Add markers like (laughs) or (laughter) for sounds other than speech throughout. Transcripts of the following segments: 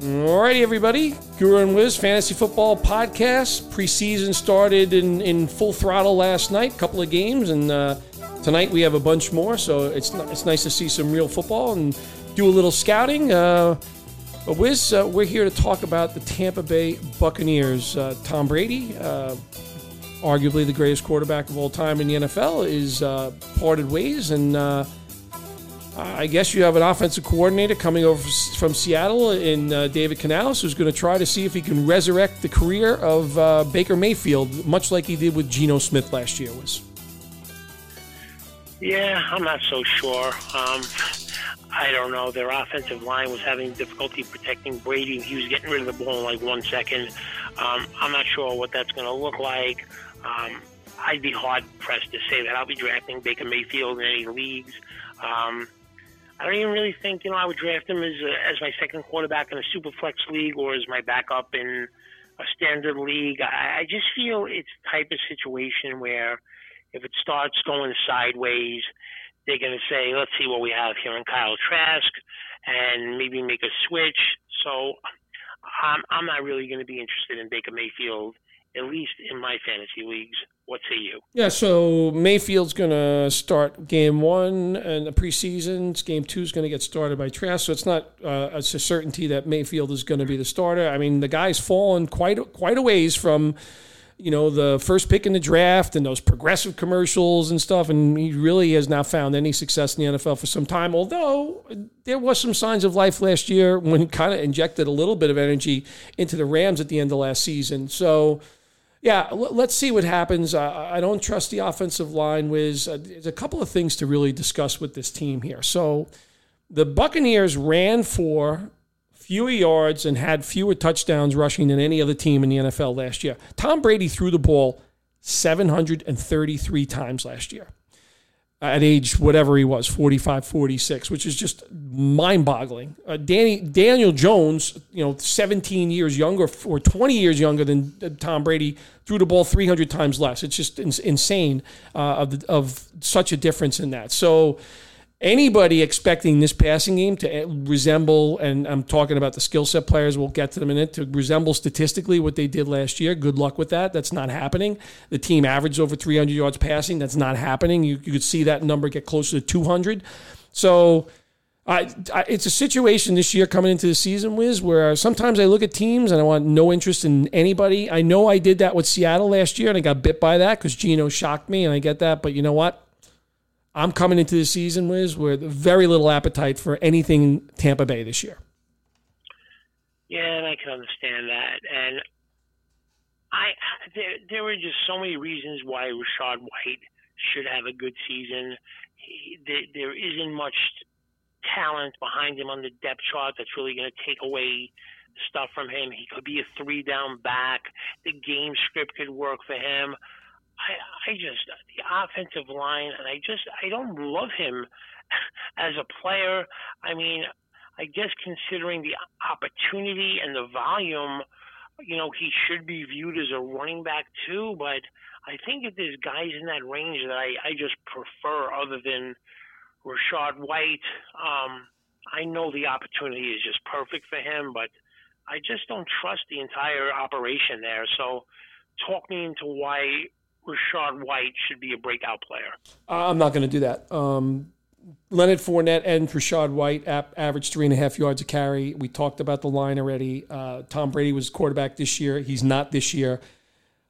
Alrighty, everybody. Guru and Wiz Fantasy Football Podcast. Preseason started in, in full throttle last night, a couple of games, and uh, tonight we have a bunch more. So it's it's nice to see some real football and do a little scouting. Uh, but Wiz, uh, we're here to talk about the Tampa Bay Buccaneers. Uh, Tom Brady, uh, arguably the greatest quarterback of all time in the NFL, is uh, parted ways and I guess you have an offensive coordinator coming over from Seattle in uh, David Canales, who's going to try to see if he can resurrect the career of uh, Baker Mayfield, much like he did with Geno Smith last year. Was yeah, I'm not so sure. Um, I don't know. Their offensive line was having difficulty protecting Brady. He was getting rid of the ball in like one second. Um, I'm not sure what that's going to look like. Um, I'd be hard pressed to say that I'll be drafting Baker Mayfield in any leagues. Um, I don't even really think you know I would draft him as a, as my second quarterback in a super flex league or as my backup in a standard league. I, I just feel it's the type of situation where if it starts going sideways, they're going to say, let's see what we have here in Kyle Trask and maybe make a switch. So I'm, I'm not really going to be interested in Baker Mayfield at least in my fantasy leagues. What say you? Yeah, so Mayfield's going to start game one and the preseason. Game two is going to get started by Trask, so it's not uh, it's a certainty that Mayfield is going to be the starter. I mean, the guy's fallen quite quite a ways from you know the first pick in the draft and those progressive commercials and stuff, and he really has not found any success in the NFL for some time. Although there was some signs of life last year when he kind of injected a little bit of energy into the Rams at the end of last season. So yeah, let's see what happens. I don't trust the offensive line. Wiz, uh, there's a couple of things to really discuss with this team here. So, the Buccaneers ran for fewer yards and had fewer touchdowns rushing than any other team in the NFL last year. Tom Brady threw the ball 733 times last year at age whatever he was 45 46 which is just mind-boggling. Uh, danny daniel jones you know 17 years younger or 20 years younger than uh, tom brady threw the ball 300 times less. It's just insane uh, of, the, of such a difference in that. So anybody expecting this passing game to uh, resemble, and I'm talking about the skill set players, we'll get to them in it, to resemble statistically what they did last year, good luck with that. That's not happening. The team averaged over 300 yards passing. That's not happening. You, you could see that number get closer to 200. So, I, I, it's a situation this year coming into the season, Wiz, where sometimes I look at teams and I want no interest in anybody. I know I did that with Seattle last year and I got bit by that because Geno shocked me and I get that. But you know what? I'm coming into the season, Wiz, with very little appetite for anything Tampa Bay this year. Yeah, and I can understand that. And I there there were just so many reasons why Rachaad White should have a good season. He, there, there isn't much talent behind him on the depth chart that's really going to take away stuff from him. He could be a three down back. The game script could work for him. I, I just the offensive line, and I just I don't love him (laughs) as a player. I mean, I guess considering the opportunity and the volume, you know, he should be viewed as a running back too. But I think if there's guys in that range that I I just prefer other than Rachaad White, um, I know the opportunity is just perfect for him, but I just don't trust the entire operation there. So talk me into why Rachaad White should be a breakout player. I'm not going to do that. Um, Leonard Fournette and Rachaad White averaged three and a half yards a carry. We talked about the line already. Uh, Tom Brady was quarterback this year. He's not this year.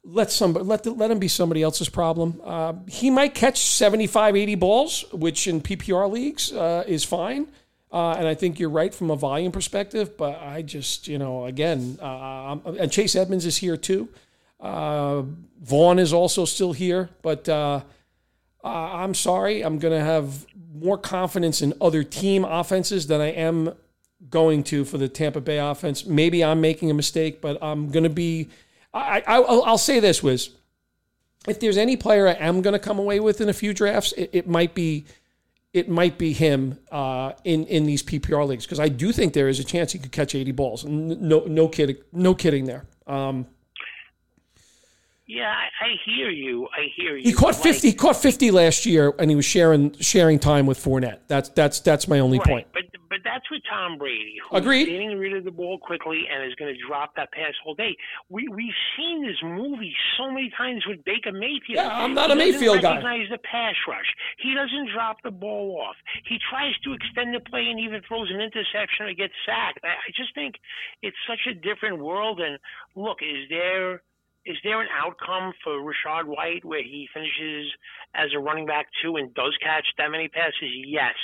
Let somebody let the, let him be somebody else's problem. Uh, he might catch 75, 80 balls, which in PPR leagues uh, is fine. Uh, and I think you're right from a volume perspective. But I just, you know, again, uh, and Chase Edmonds is here too. Uh, Vaughn is also still here, but uh, I'm sorry. I'm going to have more confidence in other team offenses than I am going to for the Tampa Bay offense. Maybe I'm making a mistake, but I'm going to be. I, I, will say this, Wiz. If there's any player I am going to come away with in a few drafts, it, it might be it might be him uh, in in these PPR leagues because I do think there is a chance he could catch 80 balls. No, no kidding, no kidding there. Um, yeah, I, I, hear you. I hear you. He caught fifty. Like, he caught fifty last year, and he was sharing sharing time with Fournette. That's that's that's my only right, point. But but that's with Tom Brady. Agreed. Getting rid of the ball quickly and is going to drop that pass all day. We we've seen this movie so many times with Baker Mayfield. Yeah, I'm not he a Mayfield doesn't guy. recognize the pass rush. He doesn't drop the ball off. He tries to extend the play and even throws an interception or gets sacked. I, I just think it's such a different world. And look, is there is there an outcome for Rachaad White where he finishes as a running back too and does catch that many passes? Yes,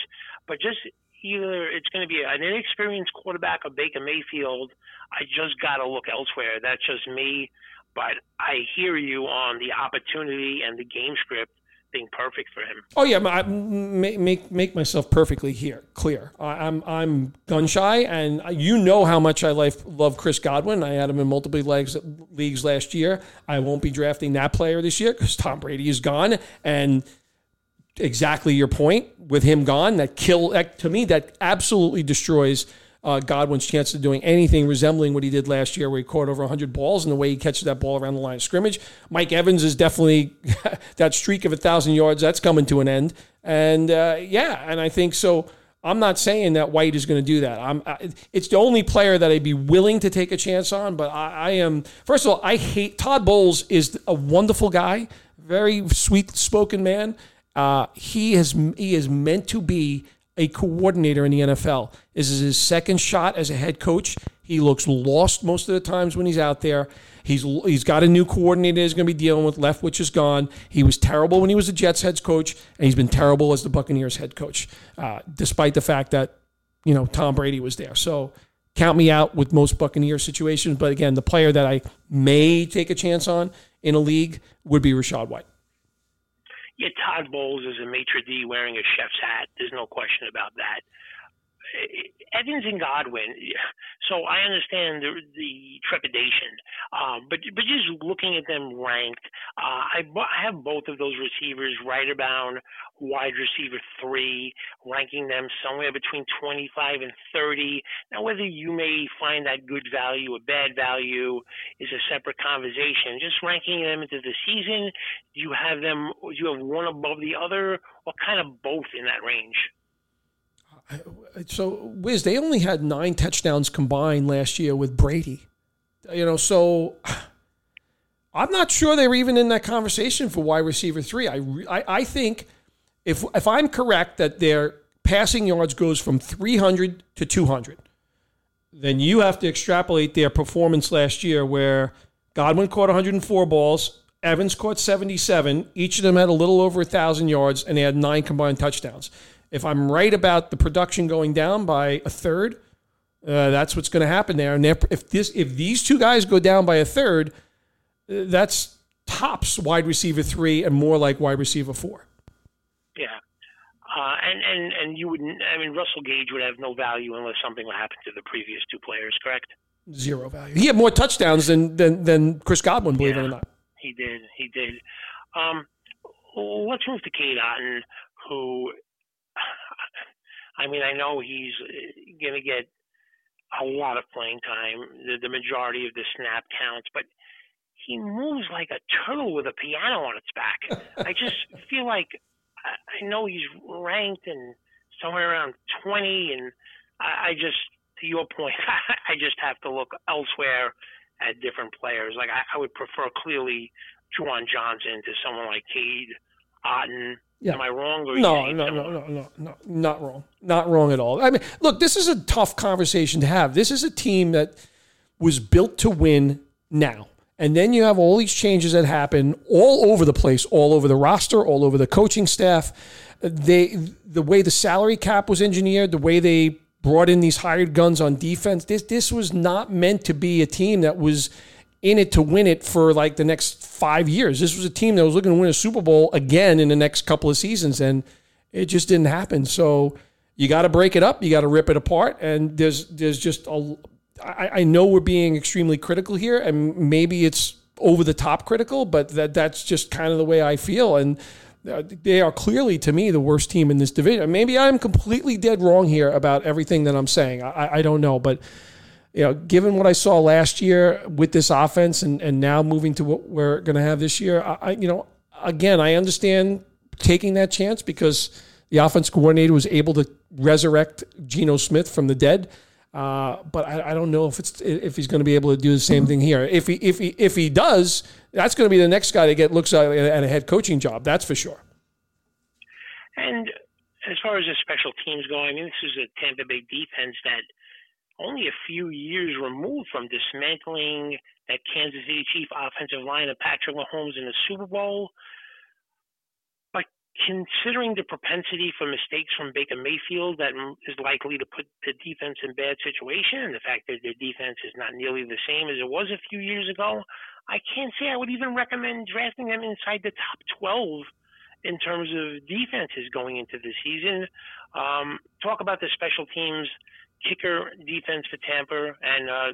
but just either it's going to be an inexperienced quarterback or Baker Mayfield. I just got to look elsewhere. That's just me. But I hear you on the opportunity and the game script being perfect for him. Oh yeah, I make make make myself perfectly here clear. I, I'm I'm gun shy, and you know how much I love love Chris Godwin. I had him in multiple leagues leagues last year. I won't be drafting that player this year because Tom Brady is gone, and exactly your point with him gone, that kill that, to me that absolutely destroys uh, Godwin's chance of doing anything resembling what he did last year, where he caught over 100 balls and the way he catches that ball around the line of scrimmage. Mike Evans is definitely (laughs) that streak of a thousand yards that's coming to an end, and uh, yeah, and I think so. I'm not saying that White is going to do that. I'm. It's the only player that I'd be willing to take a chance on. But I, I am. First of all, I hate Todd Bowles. is a wonderful guy, very sweet spoken man. Uh, he has he is meant to be a coordinator in the NFL. This is his second shot as a head coach. He looks lost most of the times when he's out there. He's he's got a new coordinator he's going to be dealing with. Left, which is gone. He was terrible when he was the Jets head coach, and he's been terrible as the Buccaneers head coach, uh, despite the fact that you know Tom Brady was there. So count me out with most Buccaneer situations. But again, the player that I may take a chance on in a league would be Rachaad White. Yeah, Todd Bowles is a maitre d wearing a chef's hat. There's no question about that. Evans and Godwin. So I understand the, the trepidation, um, but but just looking at them ranked, uh, I, I have both of those receivers right around wide receiver three, ranking them somewhere between 25 and 30. Now, whether you may find that good value or bad value is a separate conversation. Just ranking them into the season, do you have them? Do you have one above the other, or kind of both in that range? So Wiz, they only had nine touchdowns combined last year with Brady. You know, so I'm not sure they were even in that conversation for wide receiver three. I, I, I think if if I'm correct that their passing yards goes from 300 to 200, then you have to extrapolate their performance last year where Godwin caught 104 balls, Evans caught 77. Each of them had a little over a thousand yards, and they had nine combined touchdowns. If I'm right about the production going down by a third, uh, that's what's going to happen there. And if this, if these two guys go down by a third, uh, that's tops wide receiver three and more like wide receiver four. Yeah. Uh, and, and, and you wouldn't, I mean, Russell Gage would have no value unless something would happen to the previous two players, correct? Zero value. He had more touchdowns than, than, than Chris Godwin, believe yeah, it or not. He did. He did. Um, let's move to Cade Otton, who I mean, I know he's uh, going to get a lot of playing time, the, the majority of the snap counts, but he moves like a turtle with a piano on its back. I just (laughs) feel like I I know he's ranked and somewhere around 20, and I, I just, to your point, (laughs) I just have to look elsewhere at different players. Like I, I would prefer clearly Juwan Johnson to someone like Cade Otton. Yeah. Am I wrong? Or no, no, no, no, no, no, not wrong. Not wrong at all. I mean, look, this is a tough conversation to have. This is a team that was built to win now. And then you have all these changes that happen all over the place, all over the roster, all over the coaching staff. They, the way the salary cap was engineered, the way they brought in these hired guns on defense. This, this was not meant to be a team that was in it to win it for like the next five years. This was a team that was looking to win a Super Bowl again in the next couple of seasons, and it just didn't happen. So you got to break it up. You got to rip it apart. And there's there's just a. I, I know we're being extremely critical here, and maybe it's over the top critical, but that that's just kind of the way I feel. And uh, they are clearly, to me, the worst team in this division. Maybe I'm completely dead wrong here about everything that I'm saying. I, I don't know, but you know, given what I saw last year with this offense and, and now moving to what we're going to have this year, I, you know, again, I understand taking that chance because the offense coordinator was able to resurrect Geno Smith from the dead. Uh, but I, I, don't know if it's if he's going to be able to do the same thing here. If he if he if he does, that's going to be the next guy to get looks at, at a head coaching job. That's for sure. And as far as the special teams go, I mean, this is a Tampa Bay defense that only a few years removed from dismantling that Kansas City Chief offensive line of Patrick Mahomes in the Super Bowl. But considering the propensity for mistakes from Baker Mayfield that is likely to put the defense in bad situation, and the fact that their defense is not nearly the same as it was a few years ago, I can't say I would even recommend drafting them inside the top 12 in terms of defenses going into the season. Um, talk about the special teams kicker defense for Tampa, and uh,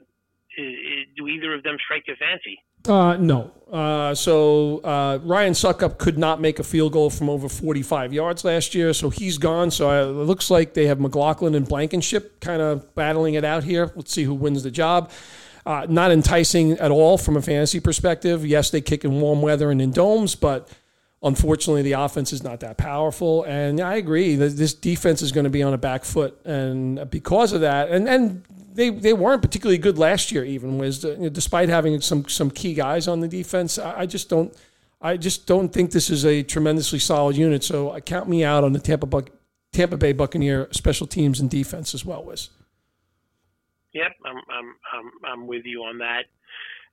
do either of them strike your fancy? Uh, no. Uh, so uh, Ryan Succop could not make a field goal from over 45 yards last year, so he's gone. So uh, it looks like they have McLaughlin and Blankenship kind of battling it out here. Let's see who wins the job. Uh, not enticing at all from a fantasy perspective. Yes, they kick in warm weather and in domes, but unfortunately, the offense is not that powerful. And I agree that this defense is going to be on a back foot, and because of that, and and they, they weren't particularly good last year, even was despite having some some key guys on the defense. I, I just don't. I just don't think this is a tremendously solid unit. So I count me out on the Tampa Buc- Tampa Bay Buccaneer special teams and defense as well, Wiz. Yep, I'm I'm I'm I'm with you on that.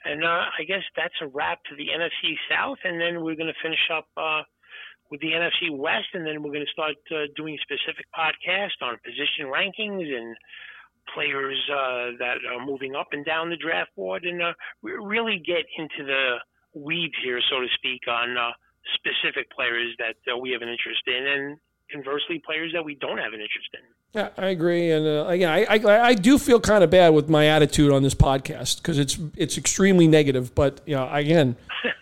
And uh, I guess that's a wrap to the NFC South, and then we're going to finish up uh, with the NFC West, and then we're going to start uh, doing specific podcasts on position rankings and players uh, that are moving up and down the draft board, and uh, really get into the weeds here, so to speak, on uh, specific players that we have an interest in, and conversely, players that we don't have an interest in. Yeah, I agree, and uh, again, I, I, I do feel kind of bad with my attitude on this podcast because it's it's extremely negative. But you know, again,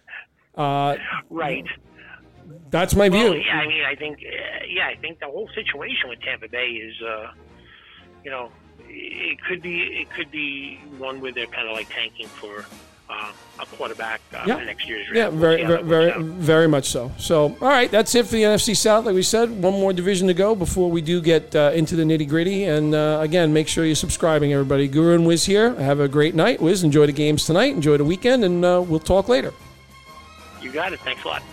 (laughs) uh, right. That's my well, view. Yeah, I mean, I think, uh, yeah, I think the whole situation with Tampa Bay is, uh, you know, it could be it could be one where they're kind of like tanking for a quarterback uh, yeah. next year's draft. Yeah, very, very, very, very, much so. So, all right, that's it for the NFC South. Like we said, one more division to go before we do get uh, into the nitty gritty. And uh, again, make sure you're subscribing, everybody. Guru and Wiz here. Have a great night. Wiz, enjoy the games tonight. Enjoy the weekend, and uh, we'll talk later. You got it. Thanks a lot.